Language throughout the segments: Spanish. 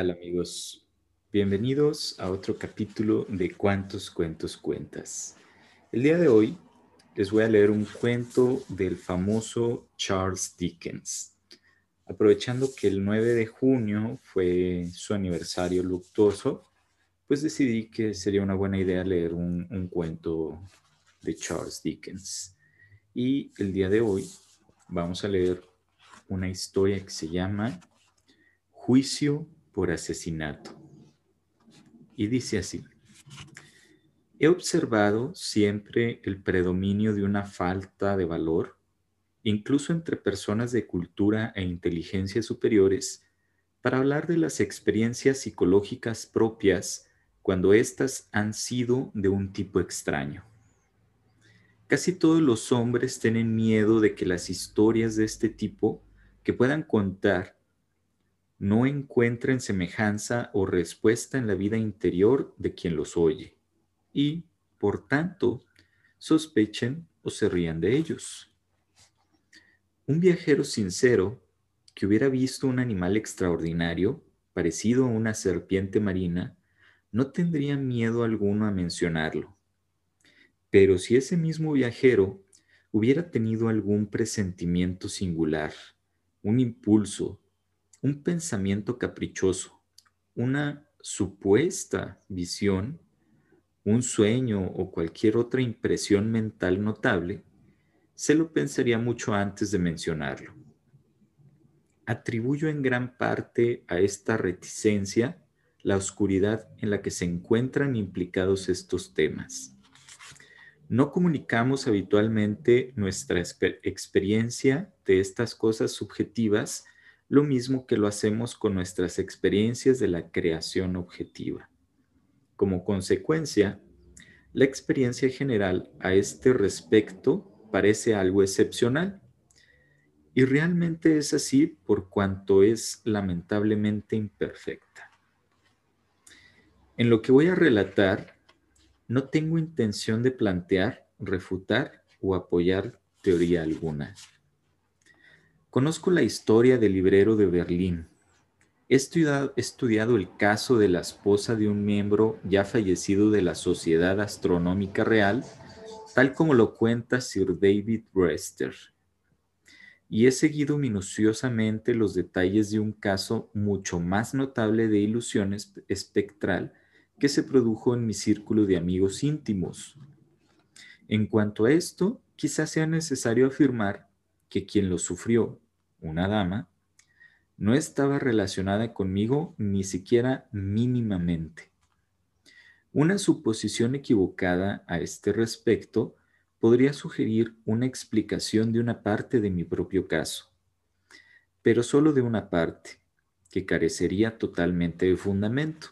tal amigos? Bienvenidos a otro capítulo de Cuántos cuentos cuentas. El día de hoy les voy a leer un cuento del famoso Charles Dickens. Aprovechando que el 9 de junio fue su aniversario luctuoso, pues decidí que sería una buena idea leer un, un cuento de Charles Dickens. Y el día de hoy vamos a leer una historia que se llama Juicio por asesinato. Y dice así, he observado siempre el predominio de una falta de valor, incluso entre personas de cultura e inteligencia superiores, para hablar de las experiencias psicológicas propias cuando éstas han sido de un tipo extraño. Casi todos los hombres tienen miedo de que las historias de este tipo que puedan contar no encuentren semejanza o respuesta en la vida interior de quien los oye y, por tanto, sospechen o se rían de ellos. Un viajero sincero que hubiera visto un animal extraordinario, parecido a una serpiente marina, no tendría miedo alguno a mencionarlo. Pero si ese mismo viajero hubiera tenido algún presentimiento singular, un impulso, un pensamiento caprichoso, una supuesta visión, un sueño o cualquier otra impresión mental notable, se lo pensaría mucho antes de mencionarlo. Atribuyo en gran parte a esta reticencia la oscuridad en la que se encuentran implicados estos temas. No comunicamos habitualmente nuestra experiencia de estas cosas subjetivas lo mismo que lo hacemos con nuestras experiencias de la creación objetiva. Como consecuencia, la experiencia general a este respecto parece algo excepcional. Y realmente es así por cuanto es lamentablemente imperfecta. En lo que voy a relatar, no tengo intención de plantear, refutar o apoyar teoría alguna. Conozco la historia del librero de Berlín. He estudiado, el caso de la esposa de un miembro ya fallecido de la Sociedad Astronómica Real, tal como lo cuenta Sir David Brewster. Y he seguido minuciosamente los detalles de un caso mucho más notable de ilusión espectral que se produjo en mi círculo de amigos íntimos. En cuanto a esto, quizás sea necesario afirmar que quien lo sufrió, una dama, no estaba relacionada conmigo ni siquiera mínimamente. Una suposición equivocada a este respecto podría sugerir una explicación de una parte de mi propio caso, pero solo de una parte, que carecería totalmente de fundamento.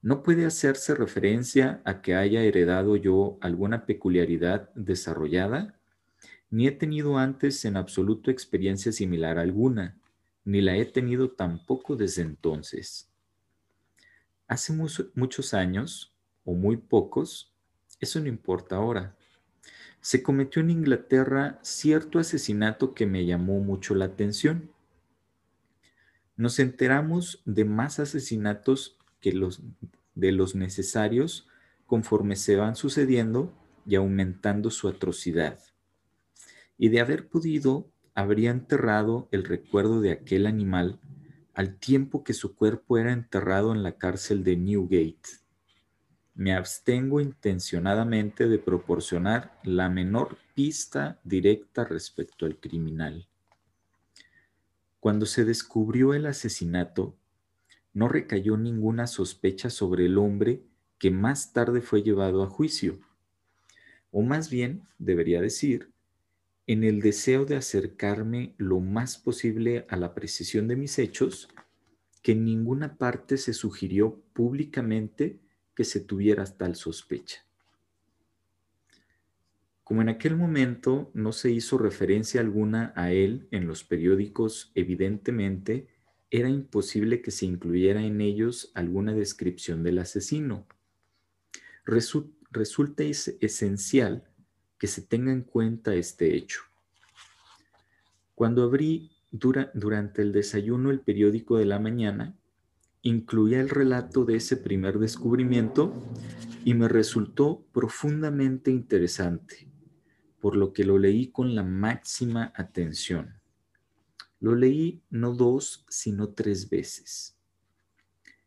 No puede hacerse referencia a que haya heredado yo alguna peculiaridad desarrollada ni he tenido antes en absoluto experiencia similar alguna, ni la he tenido tampoco desde entonces. Hace muchos años, o muy pocos, eso no importa ahora. Se cometió en Inglaterra cierto asesinato que me llamó mucho la atención. Nos enteramos de más asesinatos que los de los necesarios conforme se van sucediendo y aumentando su atrocidad y de haber podido, habría enterrado el recuerdo de aquel animal al tiempo que su cuerpo era enterrado en la cárcel de Newgate. Me abstengo intencionadamente de proporcionar la menor pista directa respecto al criminal. Cuando se descubrió el asesinato, no recayó ninguna sospecha sobre el hombre que más tarde fue llevado a juicio. O más bien, debería decir, en el deseo de acercarme lo más posible a la precisión de mis hechos, que en ninguna parte se sugirió públicamente que se tuviera tal sospecha. Como en aquel momento no se hizo referencia alguna a él en los periódicos, evidentemente era imposible que se incluyera en ellos alguna descripción del asesino. resulta esencial que se tenga en cuenta este hecho. Cuando abrí durante el desayuno el periódico de la mañana, incluía el relato de ese primer descubrimiento y me resultó profundamente interesante, por lo que lo leí con la máxima atención. Lo leí no dos, sino tres veces.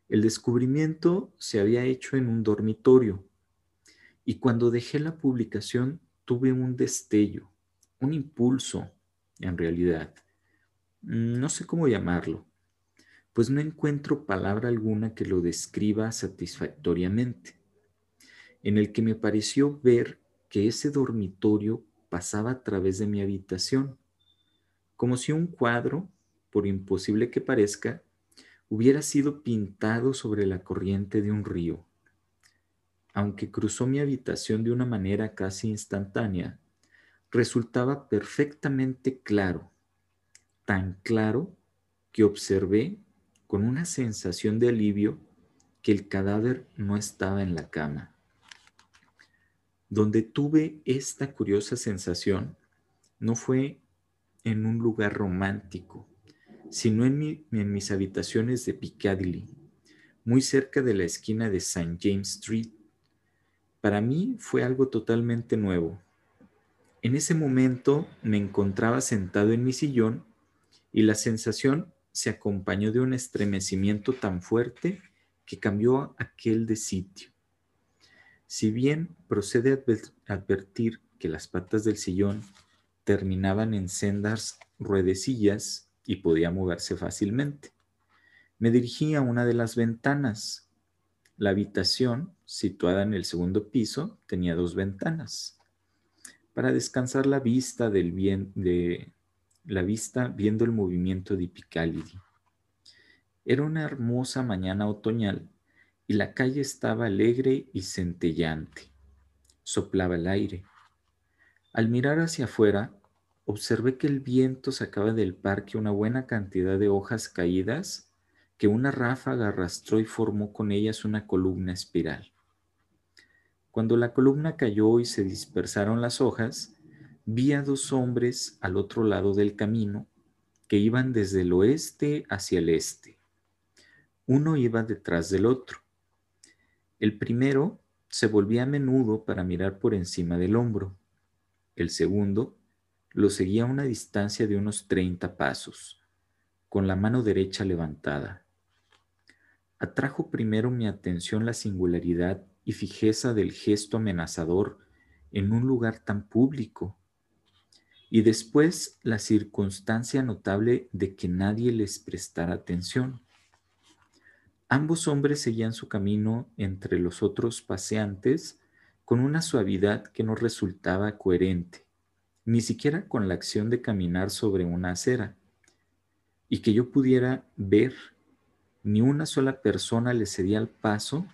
El descubrimiento se había hecho en un dormitorio y cuando dejé la publicación tuve un destello, un impulso, en realidad. No sé cómo llamarlo, pues no encuentro palabra alguna que lo describa satisfactoriamente, en el que me pareció ver que ese dormitorio pasaba a través de mi habitación, como si un cuadro, por imposible que parezca, hubiera sido pintado sobre la corriente de un río. Aunque cruzó mi habitación de una manera casi instantánea, resultaba perfectamente claro, tan claro que observé con una sensación de alivio que el cadáver no estaba en la cama. Donde tuve esta curiosa sensación no fue en un lugar romántico, sino en, mis habitaciones de Piccadilly, muy cerca de la esquina de St. James Street. Para mí fue algo totalmente nuevo. En ese momento me encontraba sentado en mi sillón y la sensación se acompañó de un estremecimiento tan fuerte que cambió aquel de sitio. Si bien procede a advertir que las patas del sillón terminaban en sendas ruedecillas y podía moverse fácilmente, me dirigí a una de las ventanas. La habitación, situada en el segundo piso, tenía dos ventanas. Para descansar la vista del bien de la vista viendo el movimiento de Piccadilly. Era una hermosa mañana otoñal y la calle estaba alegre y centellante. Soplaba el aire. Al mirar hacia afuera, observé que el viento sacaba del parque una buena cantidad de hojas caídas que una ráfaga arrastró y formó con ellas una columna espiral. Cuando la columna cayó y se dispersaron las hojas, vi a dos hombres al otro lado del camino que iban desde el oeste hacia el este. Uno iba detrás del otro. El primero se volvía a menudo para mirar por encima del hombro. El segundo lo seguía a una distancia de unos 30 pasos, con la mano derecha levantada. Atrajo primero mi atención la singularidad y fijeza del gesto amenazador en un lugar tan público y después la circunstancia notable de que nadie les prestara atención. Ambos hombres seguían su camino entre los otros paseantes con una suavidad que no resultaba coherente, ni siquiera con la acción de caminar sobre una acera, y que yo pudiera ver, ni una sola persona les cedía el paso,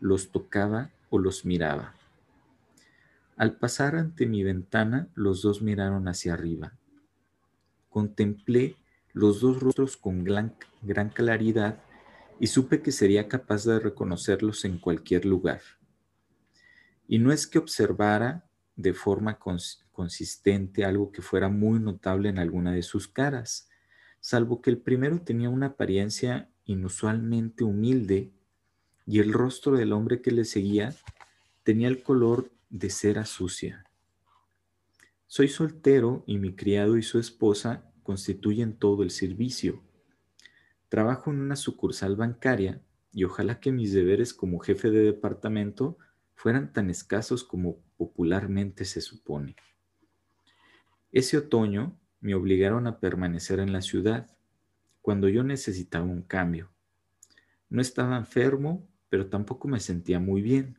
los tocaba o los miraba. Al pasar ante mi ventana, los dos miraron hacia arriba. Contemplé los dos rostros con gran, claridad y supe que sería capaz de reconocerlos en cualquier lugar. Y no es que observara de forma consistente algo que fuera muy notable en alguna de sus caras, salvo que el primero tenía una apariencia inusualmente humilde y el rostro del hombre que le seguía tenía el color de cera sucia. Soy soltero y mi criado y su esposa constituyen todo el servicio. Trabajo en una sucursal bancaria y ojalá que mis deberes como jefe de departamento fueran tan escasos como popularmente se supone. Ese otoño me obligaron a permanecer en la ciudad cuando yo necesitaba un cambio. No estaba enfermo, pero tampoco me sentía muy bien.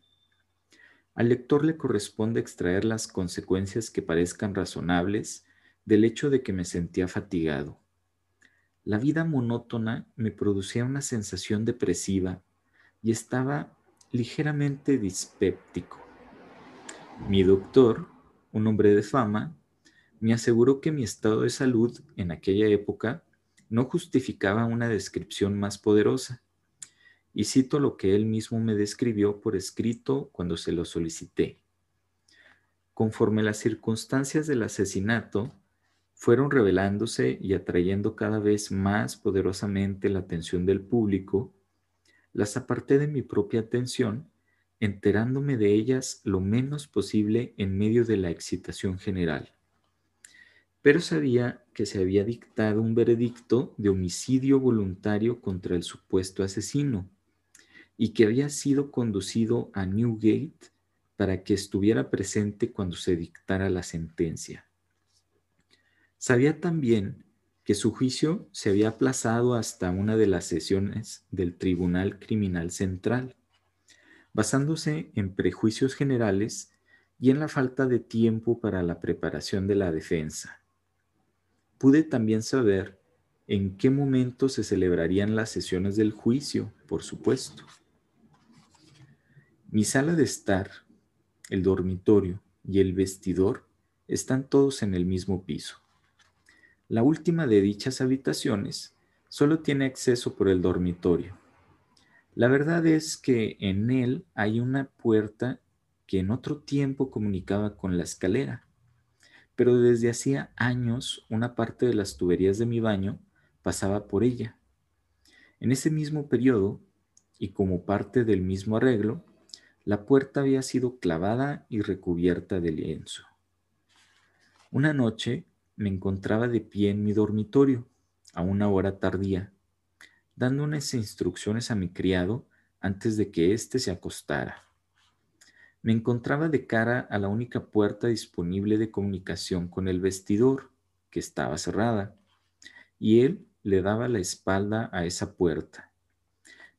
Al lector le corresponde extraer las consecuencias que parezcan razonables del hecho de que me sentía fatigado. La vida monótona me producía una sensación depresiva y estaba ligeramente dispéptico. Mi doctor, un hombre de fama, me aseguró que mi estado de salud en aquella época no justificaba una descripción más poderosa y cito lo que él mismo me describió por escrito cuando se lo solicité. Conforme las circunstancias del asesinato fueron revelándose y atrayendo cada vez más poderosamente la atención del público, las aparté de mi propia atención, enterándome de ellas lo menos posible en medio de la excitación general. Pero sabía que se había dictado un veredicto de homicidio voluntario contra el supuesto asesino y que había sido conducido a Newgate para que estuviera presente cuando se dictara la sentencia. Sabía también que su juicio se había aplazado hasta una de las sesiones del Tribunal Criminal Central, basándose en prejuicios generales y en la falta de tiempo para la preparación de la defensa. Pude también saber en qué momento se celebrarían las sesiones del juicio, por supuesto. Mi sala de estar, el dormitorio y el vestidor están todos en el mismo piso. La última de dichas habitaciones solo tiene acceso por el dormitorio. La verdad es que en él hay una puerta que en otro tiempo comunicaba con la escalera, pero desde hacía años una parte de las tuberías de mi baño pasaba por ella. En ese mismo periodo, y como parte del mismo arreglo, la puerta había sido clavada y recubierta de lienzo. Una noche me encontraba de pie en mi dormitorio, a una hora tardía, dando unas instrucciones a mi criado antes de que éste se acostara. Me encontraba de cara a la única puerta disponible de comunicación con el vestidor, que estaba cerrada, y él le daba la espalda a esa puerta.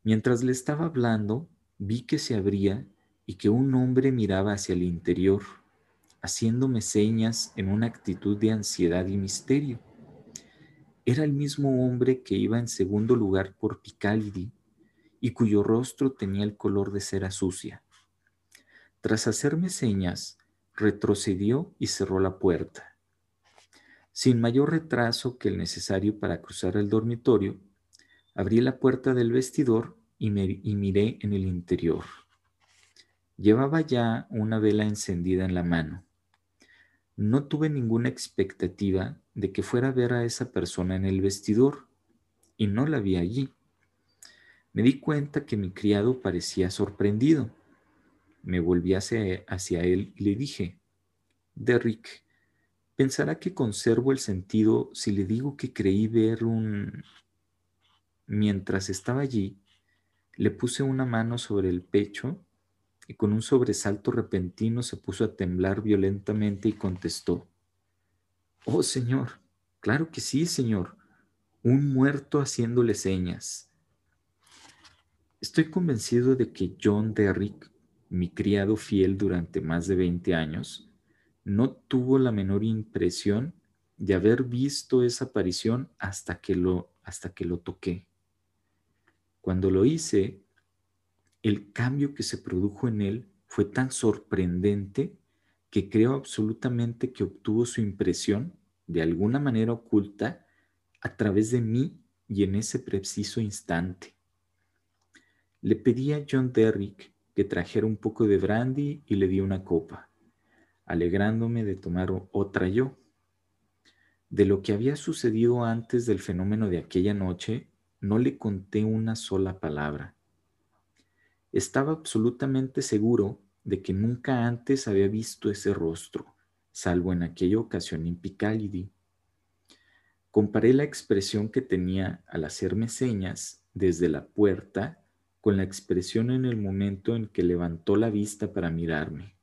Mientras le estaba hablando, vi que se abría y que un hombre miraba hacia el interior haciéndome señas en una actitud de ansiedad y misterio. Era el mismo hombre que iba en segundo lugar por Picalidi y cuyo rostro tenía el color de cera sucia. Tras hacerme señas, retrocedió y cerró la puerta. Sin mayor retraso que el necesario para cruzar el dormitorio, abrí la puerta del vestidor y, miré en el interior. Llevaba ya una vela encendida en la mano. No tuve ninguna expectativa de que fuera a ver a esa persona en el vestidor y no la vi allí. Me di cuenta que mi criado parecía sorprendido. Me volví hacia, él y le dije, Derrick, pensará que conservo el sentido si le digo que creí ver un... Mientras estaba allí, le puse una mano sobre el pecho y con un sobresalto repentino se puso a temblar violentamente y contestó, Oh Señor, claro que sí, Señor, un muerto haciéndole señas. Estoy convencido de que John Derrick, mi criado fiel durante más de 20 años, no tuvo la menor impresión de haber visto esa aparición hasta que lo, hasta que lo toqué. Cuando lo hice, el cambio que se produjo en él fue tan sorprendente que creo absolutamente que obtuvo su impresión de alguna manera oculta a través de mí y en ese preciso instante. Le pedí a John Derrick que trajera un poco de brandy y le di una copa, alegrándome de tomar otra yo. De lo que había sucedido antes del fenómeno de aquella noche, no le conté una sola palabra. Estaba absolutamente seguro de que nunca antes había visto ese rostro, salvo en aquella ocasión en Picalidi. Comparé la expresión que tenía al hacerme señas desde la puerta con la expresión en el momento en que levantó la vista para mirarme,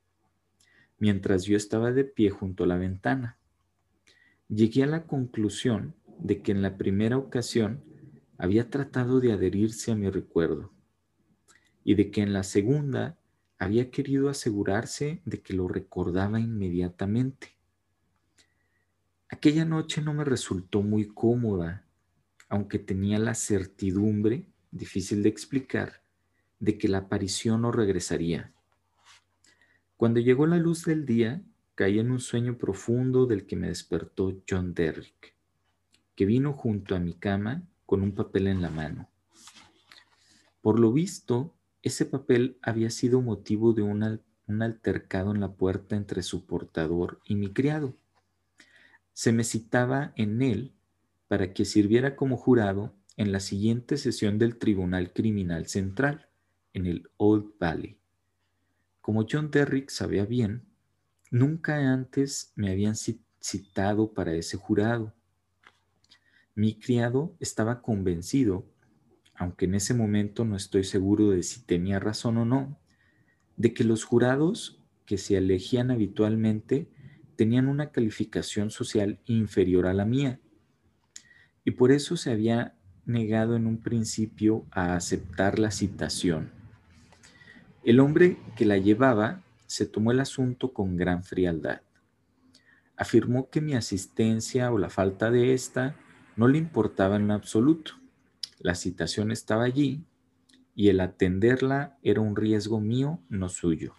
mientras yo estaba de pie junto a la ventana. Llegué a la conclusión de que en la primera ocasión había tratado de adherirse a mi recuerdo y de que en la segunda había querido asegurarse de que lo recordaba inmediatamente. Aquella noche no me resultó muy cómoda, aunque tenía la certidumbre, difícil de explicar, de que la aparición no regresaría. Cuando llegó la luz del día, caí en un sueño profundo del que me despertó John Derrick, que vino junto a mi cama con un papel en la mano. Por lo visto, ese papel había sido motivo de un altercado en la puerta entre su portador y mi criado. Se me citaba en él para que sirviera como jurado en la siguiente sesión del Tribunal Criminal Central, en el Old Valley. Como John Derrick sabía bien, nunca antes me habían citado para ese jurado. Mi criado estaba convencido, aunque en ese momento no estoy seguro de si tenía razón o no, de que los jurados que se elegían habitualmente tenían una calificación social inferior a la mía, y por eso se había negado en un principio a aceptar la citación. El hombre que la llevaba se tomó el asunto con gran frialdad. Afirmó que mi asistencia o la falta de esta no le importaba en absoluto. La citación estaba allí y el atenderla era un riesgo mío, no suyo.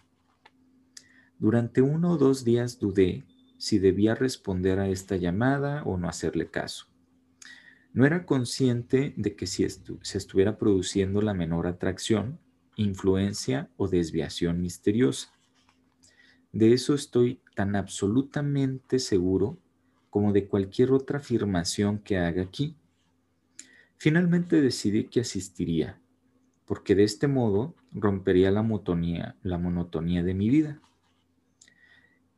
Durante uno o dos días dudé si debía responder a esta llamada o no hacerle caso. No era consciente de que si se estuviera produciendo la menor atracción, influencia o desviación misteriosa. De eso estoy tan absolutamente seguro como de cualquier otra afirmación que haga aquí. Finalmente decidí que asistiría, porque de este modo rompería la monotonía, la monotonía de mi vida.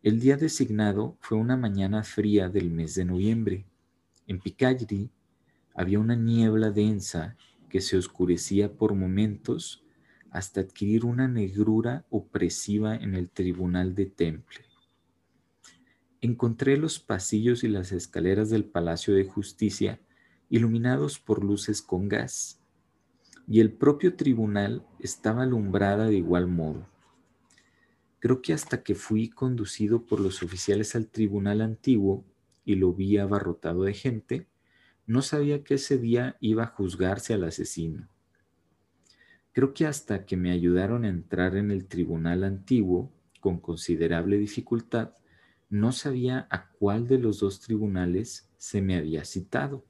El día designado fue una mañana fría del mes de noviembre. En Piccadilly había una niebla densa que se oscurecía por momentos hasta adquirir una negrura opresiva en el tribunal de Temple. Encontré los pasillos y las escaleras del Palacio de Justicia iluminados por luces con gas, y el propio tribunal estaba alumbrada de igual modo. Creo que hasta que fui conducido por los oficiales al tribunal antiguo y lo vi abarrotado de gente, no sabía que ese día iba a juzgarse al asesino. Creo que hasta que me ayudaron a entrar en el tribunal antiguo con considerable dificultad, no sabía a cuál de los dos tribunales se me había citado.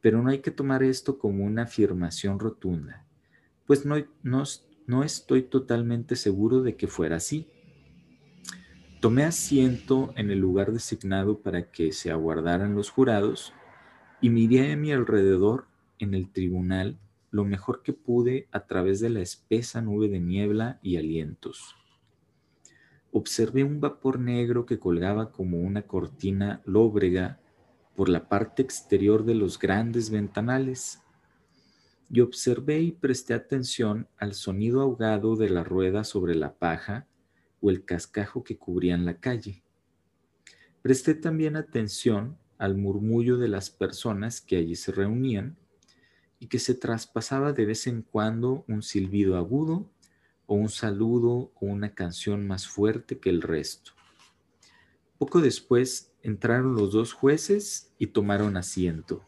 Pero no hay que tomar esto como una afirmación rotunda, pues no, no, no estoy totalmente seguro de que fuera así. Tomé asiento en el lugar designado para que se aguardaran los jurados y miré a mi alrededor en el tribunal lo mejor que pude a través de la espesa nube de niebla y alientos. Observé un vapor negro que colgaba como una cortina lóbrega por la parte exterior de los grandes ventanales. Y observé y presté atención al sonido ahogado de la rueda sobre la paja o el cascajo que cubrían la calle. Presté también atención al murmullo de las personas que allí se reunían y que se traspasaba de vez en cuando un silbido agudo o un saludo o una canción más fuerte que el resto. Poco después entraron los dos jueces y tomaron asiento.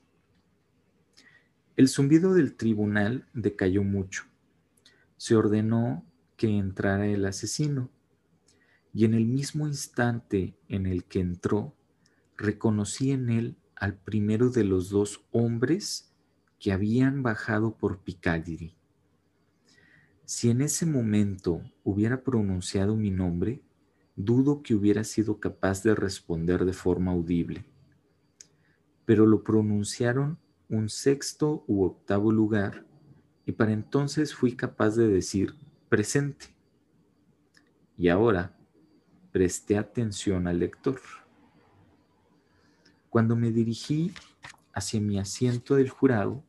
El zumbido del tribunal decayó mucho. Se ordenó que entrara el asesino y en el mismo instante en el que entró, reconocí en él al primero de los dos hombres que habían bajado por Piccadilly. Si en ese momento hubiera pronunciado mi nombre, dudo que hubiera sido capaz de responder de forma audible. Pero lo pronunciaron un sexto u octavo lugar y para entonces fui capaz de decir presente. Y ahora presté atención al lector. Cuando me dirigí hacia mi asiento del jurado,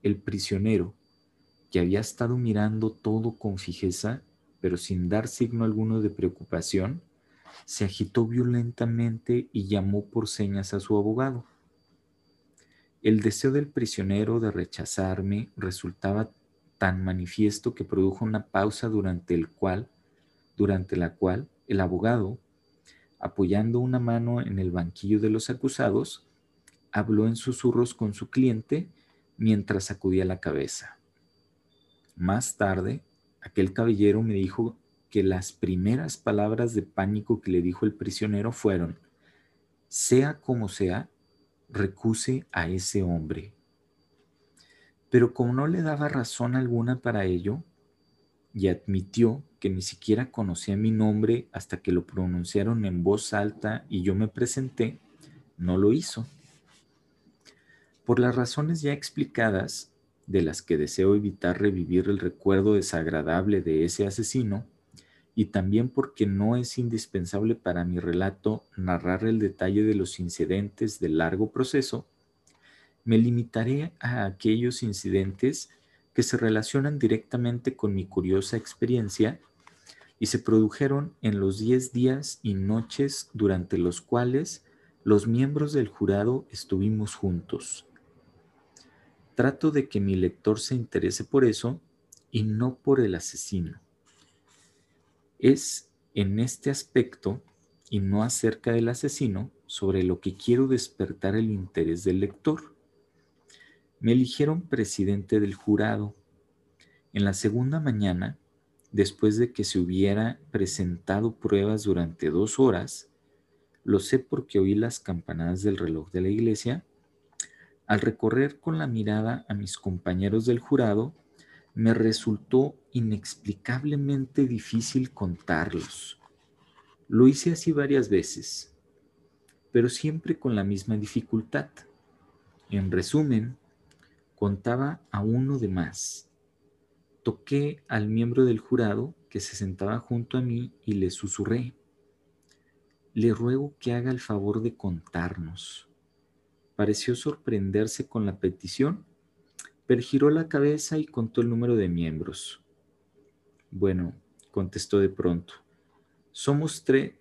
el prisionero, que había estado mirando todo con fijeza, pero sin dar signo alguno de preocupación, se agitó violentamente y llamó por señas a su abogado. El deseo del prisionero de rechazarme resultaba tan manifiesto que produjo una pausa durante el cual, durante la cual el abogado, apoyando una mano en el banquillo de los acusados, habló en susurros con su cliente mientras sacudía la cabeza. Más tarde, aquel caballero me dijo que las primeras palabras de pánico que le dijo el prisionero fueron, sea como sea, recuse a ese hombre. Pero como no le daba razón alguna para ello, y admitió que ni siquiera conocía mi nombre hasta que lo pronunciaron en voz alta y yo me presenté, no lo hizo. Por las razones ya explicadas, de las que deseo evitar revivir el recuerdo desagradable de ese asesino, y también porque no es indispensable para mi relato narrar el detalle de los incidentes del largo proceso, me limitaré a aquellos incidentes que se relacionan directamente con mi curiosa experiencia y se produjeron en los diez días y noches durante los cuales los miembros del jurado estuvimos juntos. Trato de que mi lector se interese por eso y no por el asesino. Es en este aspecto y no acerca del asesino sobre lo que quiero despertar el interés del lector. Me eligieron presidente del jurado. En la segunda mañana, después de que se hubiera presentado pruebas durante dos horas, lo sé porque oí las campanadas del reloj de la iglesia, al recorrer con la mirada a mis compañeros del jurado, me resultó inexplicablemente difícil contarlos. Lo hice así varias veces, pero siempre con la misma dificultad. En resumen, contaba a uno de más. Toqué al miembro del jurado que se sentaba junto a mí y le susurré. Le ruego que haga el favor de contarnos. Pareció sorprenderse con la petición pero giró la cabeza y contó el número de miembros. Bueno, contestó de pronto. Somos tres,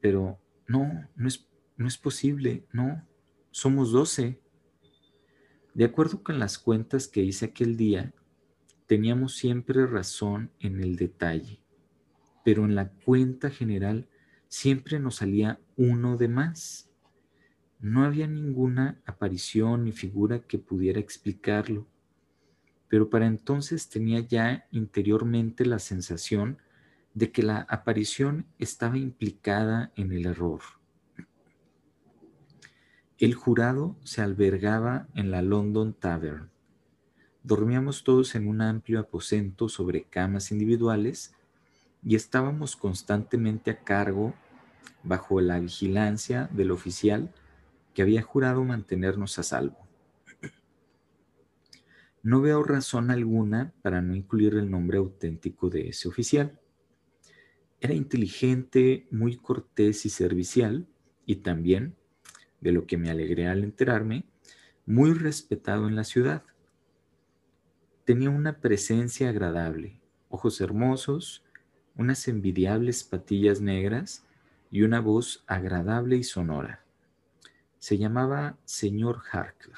pero no, no es, no es posible, no, somos doce. De acuerdo con las cuentas que hice aquel día, teníamos siempre razón en el detalle, pero en la cuenta general siempre nos salía uno de más. No había ninguna aparición ni figura que pudiera explicarlo, pero para entonces tenía ya interiormente la sensación de que la aparición estaba implicada en el error. El jurado se albergaba en la London Tavern. Dormíamos todos en un amplio aposento sobre camas individuales y estábamos constantemente a cargo, bajo la vigilancia del oficial, que había jurado mantenernos a salvo. No veo razón alguna para no incluir el nombre auténtico de ese oficial. Era inteligente, muy cortés y servicial, y también, de lo que me alegré al enterarme, muy respetado en la ciudad. Tenía una presencia agradable, ojos hermosos, unas envidiables patillas negras y una voz agradable y sonora. Se llamaba señor Harker.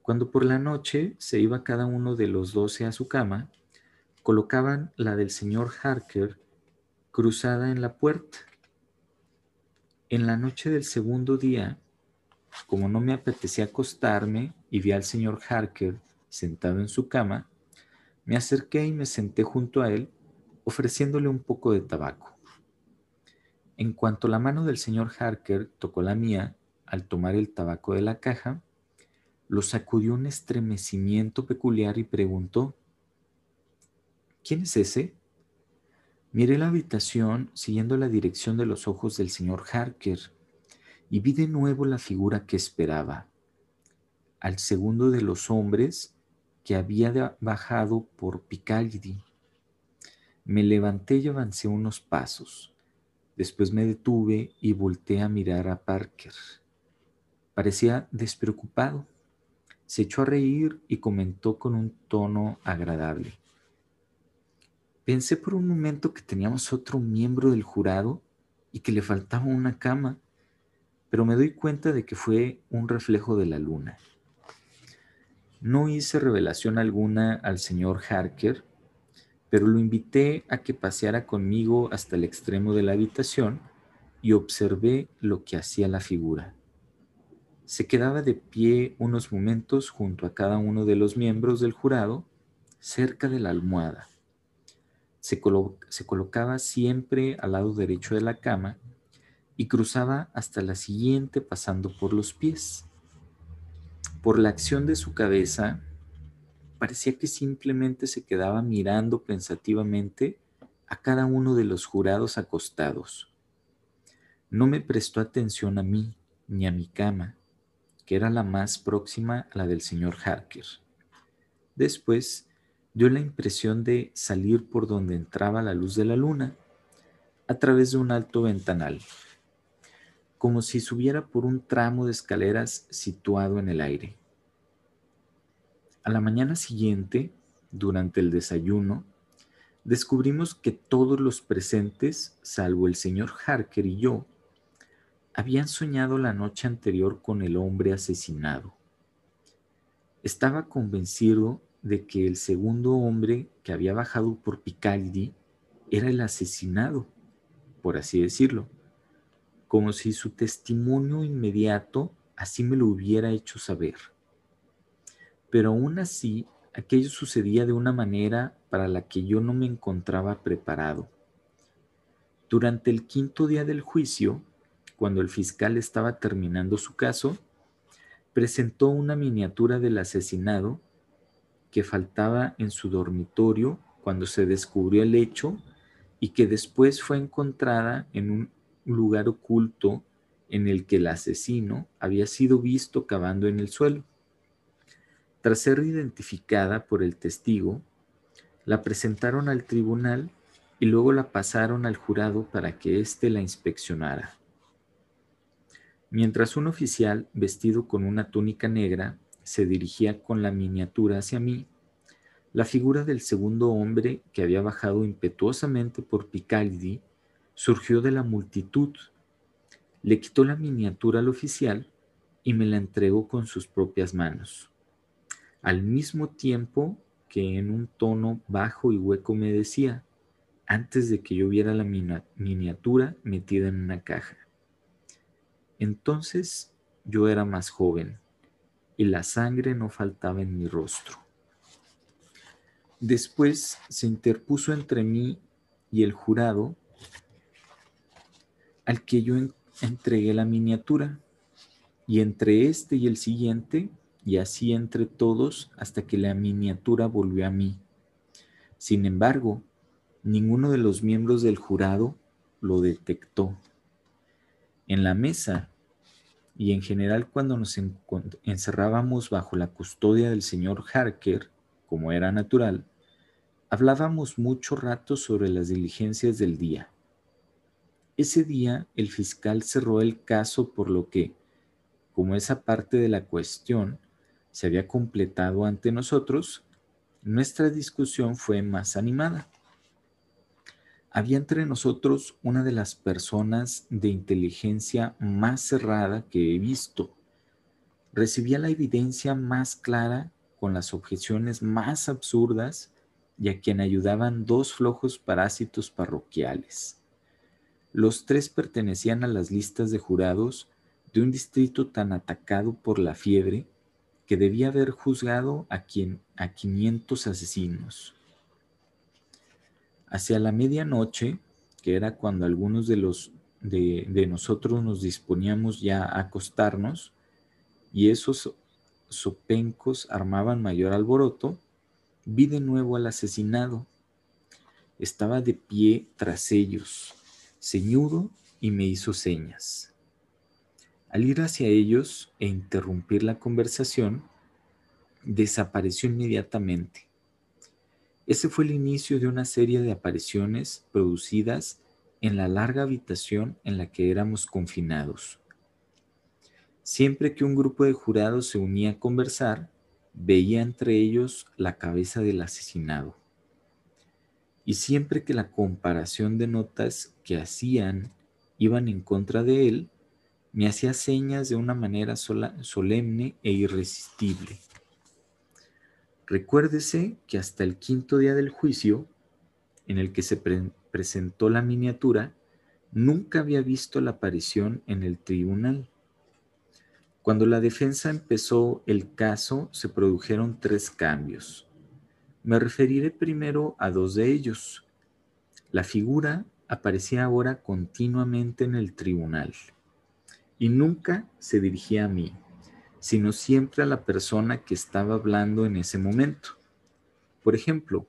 Cuando por la noche se iba cada uno de los doce a su cama, colocaban la del señor Harker cruzada en la puerta. En la noche del segundo día, como no me apetecía acostarme y vi al señor Harker sentado en su cama, me acerqué y me senté junto a él, ofreciéndole un poco de tabaco. En cuanto la mano del señor Harker tocó la mía al tomar el tabaco de la caja, lo sacudió un estremecimiento peculiar y preguntó, ¿Quién es ese? Miré la habitación siguiendo la dirección de los ojos del señor Harker y vi de nuevo la figura que esperaba, al segundo de los hombres que había bajado por Piccadilly. Me levanté y avancé unos pasos. Después me detuve y volteé a mirar a Parker. Parecía despreocupado. Se echó a reír y comentó con un tono agradable. Pensé por un momento que teníamos otro miembro del jurado y que le faltaba una cama, pero me doy cuenta de que fue un reflejo de la luna. No hice revelación alguna al señor Harker pero lo invité a que paseara conmigo hasta el extremo de la habitación y observé lo que hacía la figura. Se quedaba de pie unos momentos junto a cada uno de los miembros del jurado, cerca de la almohada. Se, se colocaba siempre al lado derecho de la cama y cruzaba hasta la siguiente pasando por los pies. Por la acción de su cabeza, parecía que simplemente se quedaba mirando pensativamente a cada uno de los jurados acostados. No me prestó atención a mí ni a mi cama, que era la más próxima a la del señor Harker. Después dio la impresión de salir por donde entraba la luz de la luna, a través de un alto ventanal, como si subiera por un tramo de escaleras situado en el aire. A la mañana siguiente, durante el desayuno, descubrimos que todos los presentes, salvo el señor Harker y yo, habían soñado la noche anterior con el hombre asesinado. Estaba convencido de que el segundo hombre que había bajado por Picaldi era el asesinado, por así decirlo, como si su testimonio inmediato así me lo hubiera hecho saber. Pero aún así, aquello sucedía de una manera para la que yo no me encontraba preparado. Durante el quinto día del juicio, cuando el fiscal estaba terminando su caso, presentó una miniatura del asesinado que faltaba en su dormitorio cuando se descubrió el hecho y que después fue encontrada en un lugar oculto en el que el asesino había sido visto cavando en el suelo. Tras ser identificada por el testigo, la presentaron al tribunal y luego la pasaron al jurado para que éste la inspeccionara. Mientras un oficial vestido con una túnica negra se dirigía con la miniatura hacia mí, la figura del segundo hombre que había bajado impetuosamente por Picaldi surgió de la multitud, le quitó la miniatura al oficial y me la entregó con sus propias manos. Al mismo tiempo que en un tono bajo y hueco me decía, antes de que yo viera la miniatura metida en una caja. Entonces yo era más joven y la sangre no faltaba en mi rostro. Después se interpuso entre mí y el jurado al que yo entregué la miniatura, y entre este y el siguiente, y así entre todos hasta que la miniatura volvió a mí. Sin embargo, ninguno de los miembros del jurado lo detectó. En la mesa y en general cuando nos encerrábamos bajo la custodia del señor Harker, como era natural, hablábamos mucho rato sobre las diligencias del día. Ese día el fiscal cerró el caso por lo que, como esa parte de la cuestión se había completado ante nosotros, nuestra discusión fue más animada había entre nosotros una de las personas de inteligencia más cerrada que he visto. Recibía la evidencia más clara con las objeciones más absurdas y a quien ayudaban dos flojos parásitos parroquiales. Los tres pertenecían a las listas de jurados de un distrito tan atacado por la fiebre que debía haber juzgado a, quien, a 500 asesinos. Hacia la medianoche, que era cuando algunos de los de, nosotros nos disponíamos ya a acostarnos, y esos sopencos armaban mayor alboroto, vi de nuevo al asesinado. Estaba de pie tras ellos, ceñudo, y me hizo señas. Al ir hacia ellos e interrumpir la conversación, desapareció inmediatamente. Ese fue el inicio de una serie de apariciones producidas en la larga habitación en la que éramos confinados. Siempre que un grupo de jurados se unía a conversar, veía entre ellos la cabeza del asesinado. Y siempre que la comparación de notas que hacían iban en contra de él, me hacía señas de una manera solemne e irresistible. Recuérdese que hasta el quinto día del juicio, en el que se presentó la miniatura, nunca había visto la aparición en el tribunal. Cuando la defensa empezó el caso, se produjeron tres cambios. Me referiré primero a dos de ellos. La figura aparecía ahora continuamente en el tribunal y nunca se dirigía a mí sino siempre a la persona que estaba hablando en ese momento. Por ejemplo,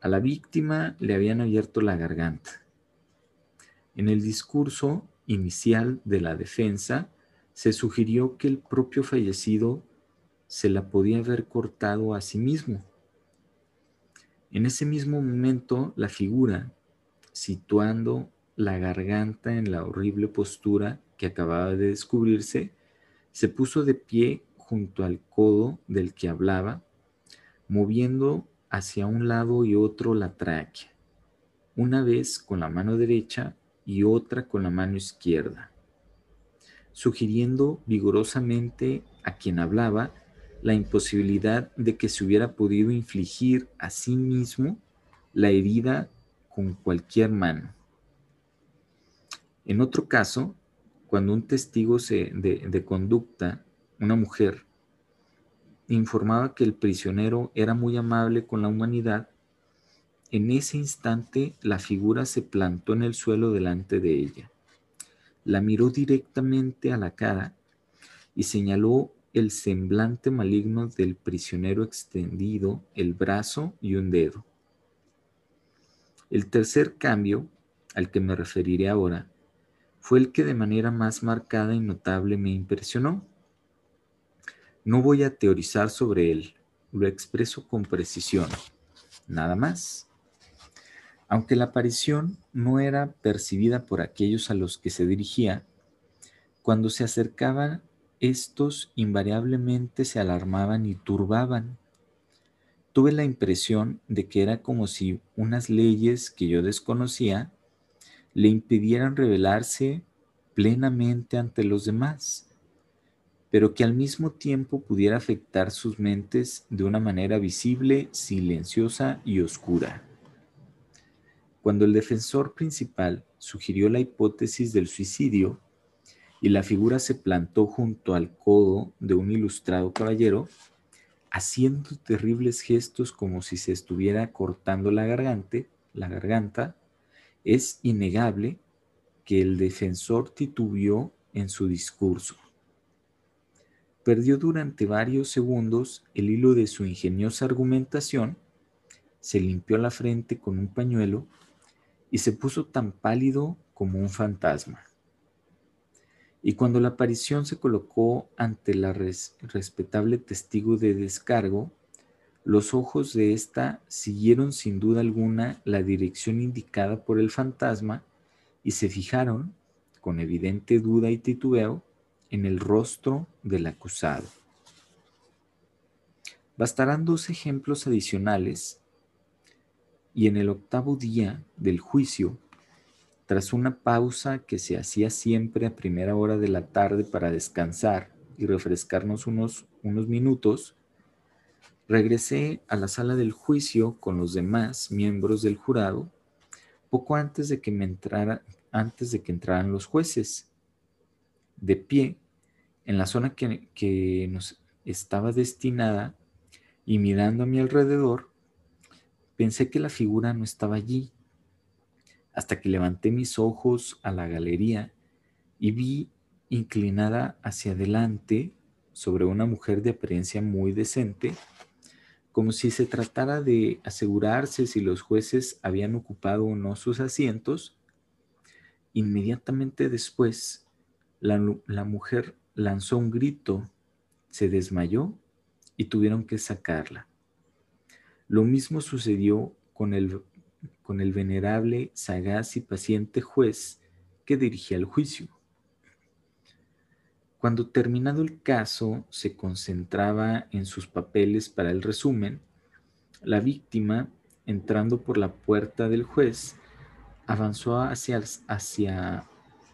a la víctima le habían abierto la garganta. En el discurso inicial de la defensa se sugirió que el propio fallecido se la podía haber cortado a sí mismo. En ese mismo momento, la figura, situando la garganta en la horrible postura que acababa de descubrirse, se puso de pie junto al codo del que hablaba, moviendo hacia un lado y otro la tráquea, una vez con la mano derecha y otra con la mano izquierda, sugiriendo vigorosamente a quien hablaba la imposibilidad de que se hubiera podido infligir a sí mismo la herida con cualquier mano. En otro caso, cuando un testigo de, de conducta, una mujer, informaba que el prisionero era muy amable con la humanidad, en ese instante la figura se plantó en el suelo delante de ella. La miró directamente a la cara y señaló el semblante maligno del prisionero extendido, el brazo y un dedo. El tercer cambio, al que me referiré ahora, fue el que de manera más marcada y notable me impresionó. No voy a teorizar sobre él, lo expreso con precisión, nada más. Aunque la aparición no era percibida por aquellos a los que se dirigía, cuando se acercaban estos invariablemente se alarmaban y turbaban. Tuve la impresión de que era como si unas leyes que yo desconocía le impidieran revelarse plenamente ante los demás, pero que al mismo tiempo pudiera afectar sus mentes de una manera visible, silenciosa y oscura. Cuando el defensor principal sugirió la hipótesis del suicidio, y la figura se plantó junto al codo de un ilustrado caballero, haciendo terribles gestos como si se estuviera cortando la garganta, la garganta, es innegable que el defensor titubeó en su discurso. Perdió durante varios segundos el hilo de su ingeniosa argumentación, se limpió la frente con un pañuelo y se puso tan pálido como un fantasma. Y cuando la aparición se colocó ante la respetable testigo de descargo, los ojos de ésta siguieron sin duda alguna la dirección indicada por el fantasma y se fijaron, con evidente duda y titubeo, en el rostro del acusado. Bastarán dos ejemplos adicionales y en el octavo día del juicio tras una pausa que se hacía siempre a primera hora de la tarde para descansar y refrescarnos unos, unos minutos, regresé a la sala del juicio con los demás miembros del jurado poco antes de que me entrara, antes de que entraran los jueces. De pie, en la zona que, que nos estaba destinada y mirando a mi alrededor, pensé que la figura no estaba allí hasta que levanté mis ojos a la galería y vi inclinada hacia adelante sobre una mujer de apariencia muy decente, como si se tratara de asegurarse si los jueces habían ocupado o no sus asientos. Inmediatamente después, la, la mujer lanzó un grito, se desmayó y tuvieron que sacarla. Lo mismo sucedió con el con el venerable, sagaz y paciente juez que dirigía el juicio. Cuando terminado el caso se concentraba en sus papeles para el resumen, la víctima, entrando por la puerta del juez, avanzó hacia, hacia,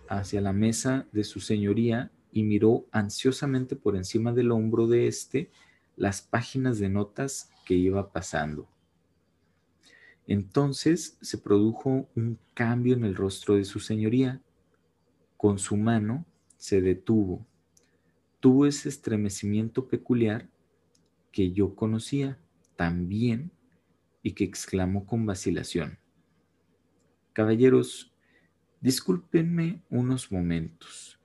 hacia la mesa de su señoría y miró ansiosamente por encima del hombro de éste las páginas de notas que iba pasando. Entonces se produjo un cambio en el rostro de su señoría. Con su mano se detuvo. Tuvo ese estremecimiento peculiar que yo conocía también y que exclamó con vacilación. Caballeros, discúlpenme unos momentos.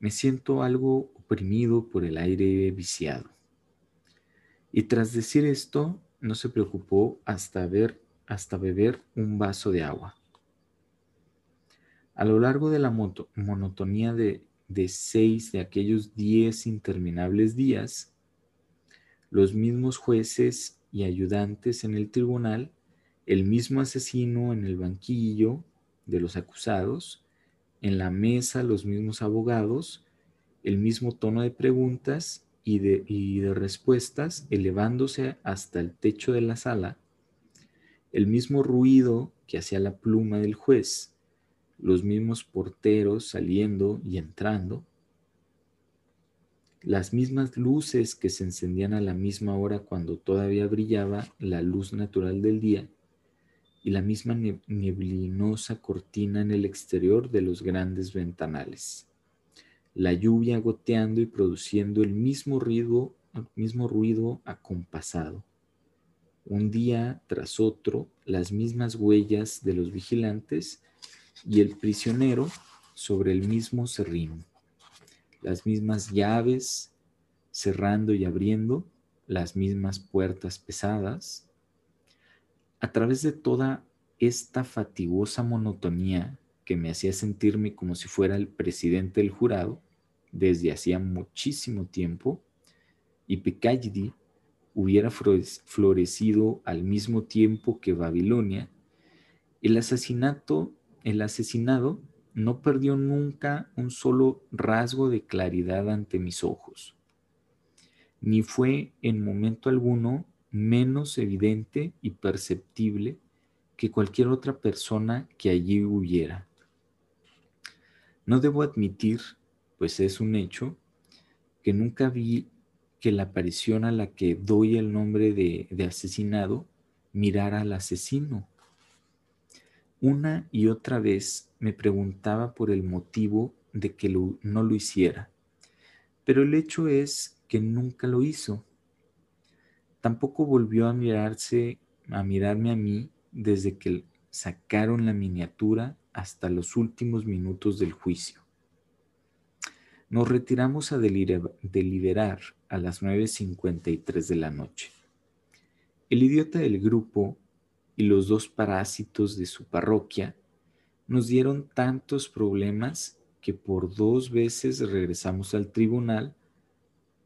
Me siento algo oprimido por el aire viciado. Y tras decir esto, no se preocupó hasta ver hasta beber un vaso de agua. A lo largo de la monotonía de, de seis de aquellos diez interminables días, los mismos jueces y ayudantes en el tribunal, el mismo asesino en el banquillo de los acusados, en la mesa los mismos abogados, el mismo tono de preguntas y de, y de respuestas elevándose hasta el techo de la sala, el mismo ruido que hacía la pluma del juez, los mismos porteros saliendo y entrando, las mismas luces que se encendían a la misma hora cuando todavía brillaba la luz natural del día, y la misma neblinosa cortina en el exterior de los grandes ventanales. La lluvia goteando y produciendo el mismo ruido, el mismo ruido acompasado. Un día tras otro, las mismas huellas de los vigilantes y el prisionero sobre el mismo serrín. Las mismas llaves cerrando y abriendo, las mismas puertas pesadas, a través de toda esta fatigosa monotonía que me hacía sentirme como si fuera el presidente del jurado desde hacía muchísimo tiempo, y hubiera florecido al mismo tiempo que Babilonia, el asesinato, el asesinado no perdió nunca un solo rasgo de claridad ante mis ojos, ni fue en momento alguno menos evidente y perceptible que cualquier otra persona que allí hubiera. No debo admitir, pues es un hecho, que nunca vi que la aparición a la que doy el nombre de, asesinado mirara al asesino. Una y otra vez me preguntaba por el motivo de que no lo hiciera, pero el hecho es que nunca lo hizo. Tampoco volvió a mirarse, a mirarme a mí desde que sacaron la miniatura hasta los últimos minutos del juicio. Nos retiramos a deliberar a las 9.53 de la noche. El idiota del grupo y los dos parásitos de su parroquia nos dieron tantos problemas que por dos veces regresamos al tribunal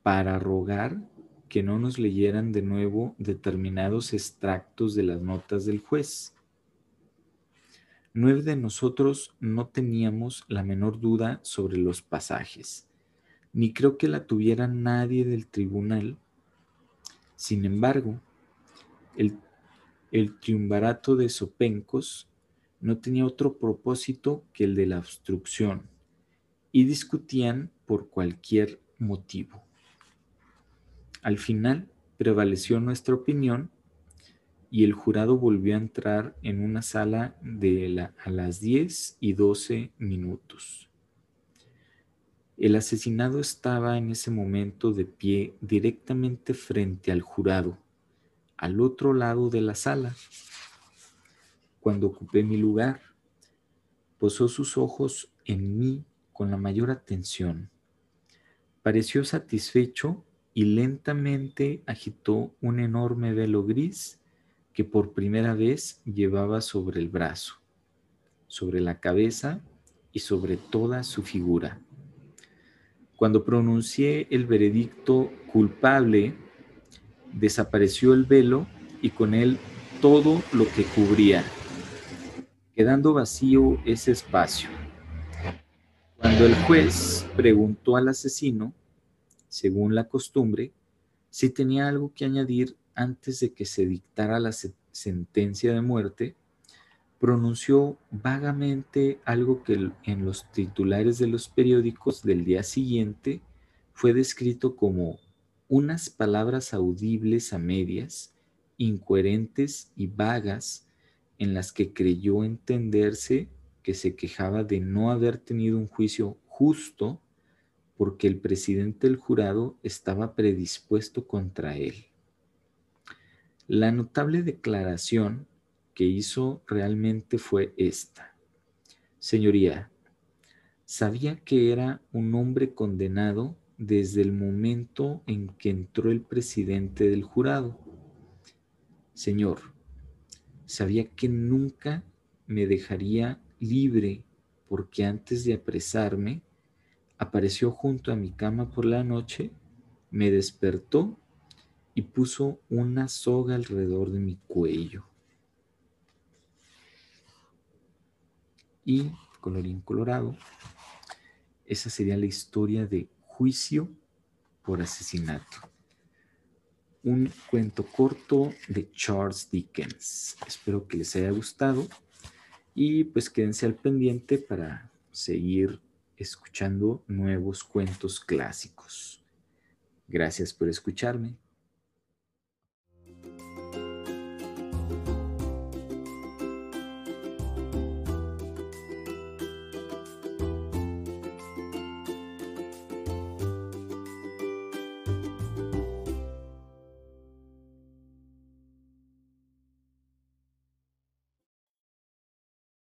para rogar que no nos leyeran de nuevo determinados extractos de las notas del juez. Nueve de nosotros no teníamos la menor duda sobre los pasajes, ni creo que la tuviera nadie del tribunal. Sin embargo, el, el triunvarato de Sopencos no tenía otro propósito que el de la obstrucción, y discutían por cualquier motivo. Al final prevaleció nuestra opinión y el jurado volvió a entrar en una sala de a las 10 y 12 minutos. El asesinado estaba en ese momento de pie directamente frente al jurado, al otro lado de la sala. Cuando ocupé mi lugar, posó sus ojos en mí con la mayor atención. Pareció satisfecho y lentamente agitó un enorme velo gris que por primera vez llevaba sobre el brazo, sobre la cabeza y sobre toda su figura. Cuando pronuncié el veredicto culpable, desapareció el velo y con él todo lo que cubría, quedando vacío ese espacio. Cuando el juez preguntó al asesino según la costumbre, si tenía algo que añadir antes de que se dictara la sentencia de muerte, pronunció vagamente algo que en los titulares de los periódicos del día siguiente fue descrito como unas palabras audibles a medias, incoherentes y vagas, en las que creyó entenderse que se quejaba de no haber tenido un juicio justo porque el presidente del jurado estaba predispuesto contra él. La notable declaración que hizo realmente fue esta. Señoría, sabía que era un hombre condenado desde el momento en que entró el presidente del jurado. Señor, sabía que nunca me dejaría libre porque antes de apresarme apareció junto a mi cama por la noche, me despertó y puso una soga alrededor de mi cuello. Y, colorín colorado, esa sería la historia de juicio por asesinato. Un cuento corto de Charles Dickens. Espero que les haya gustado y pues quédense al pendiente para seguir escuchando nuevos cuentos clásicos. Gracias por escucharme.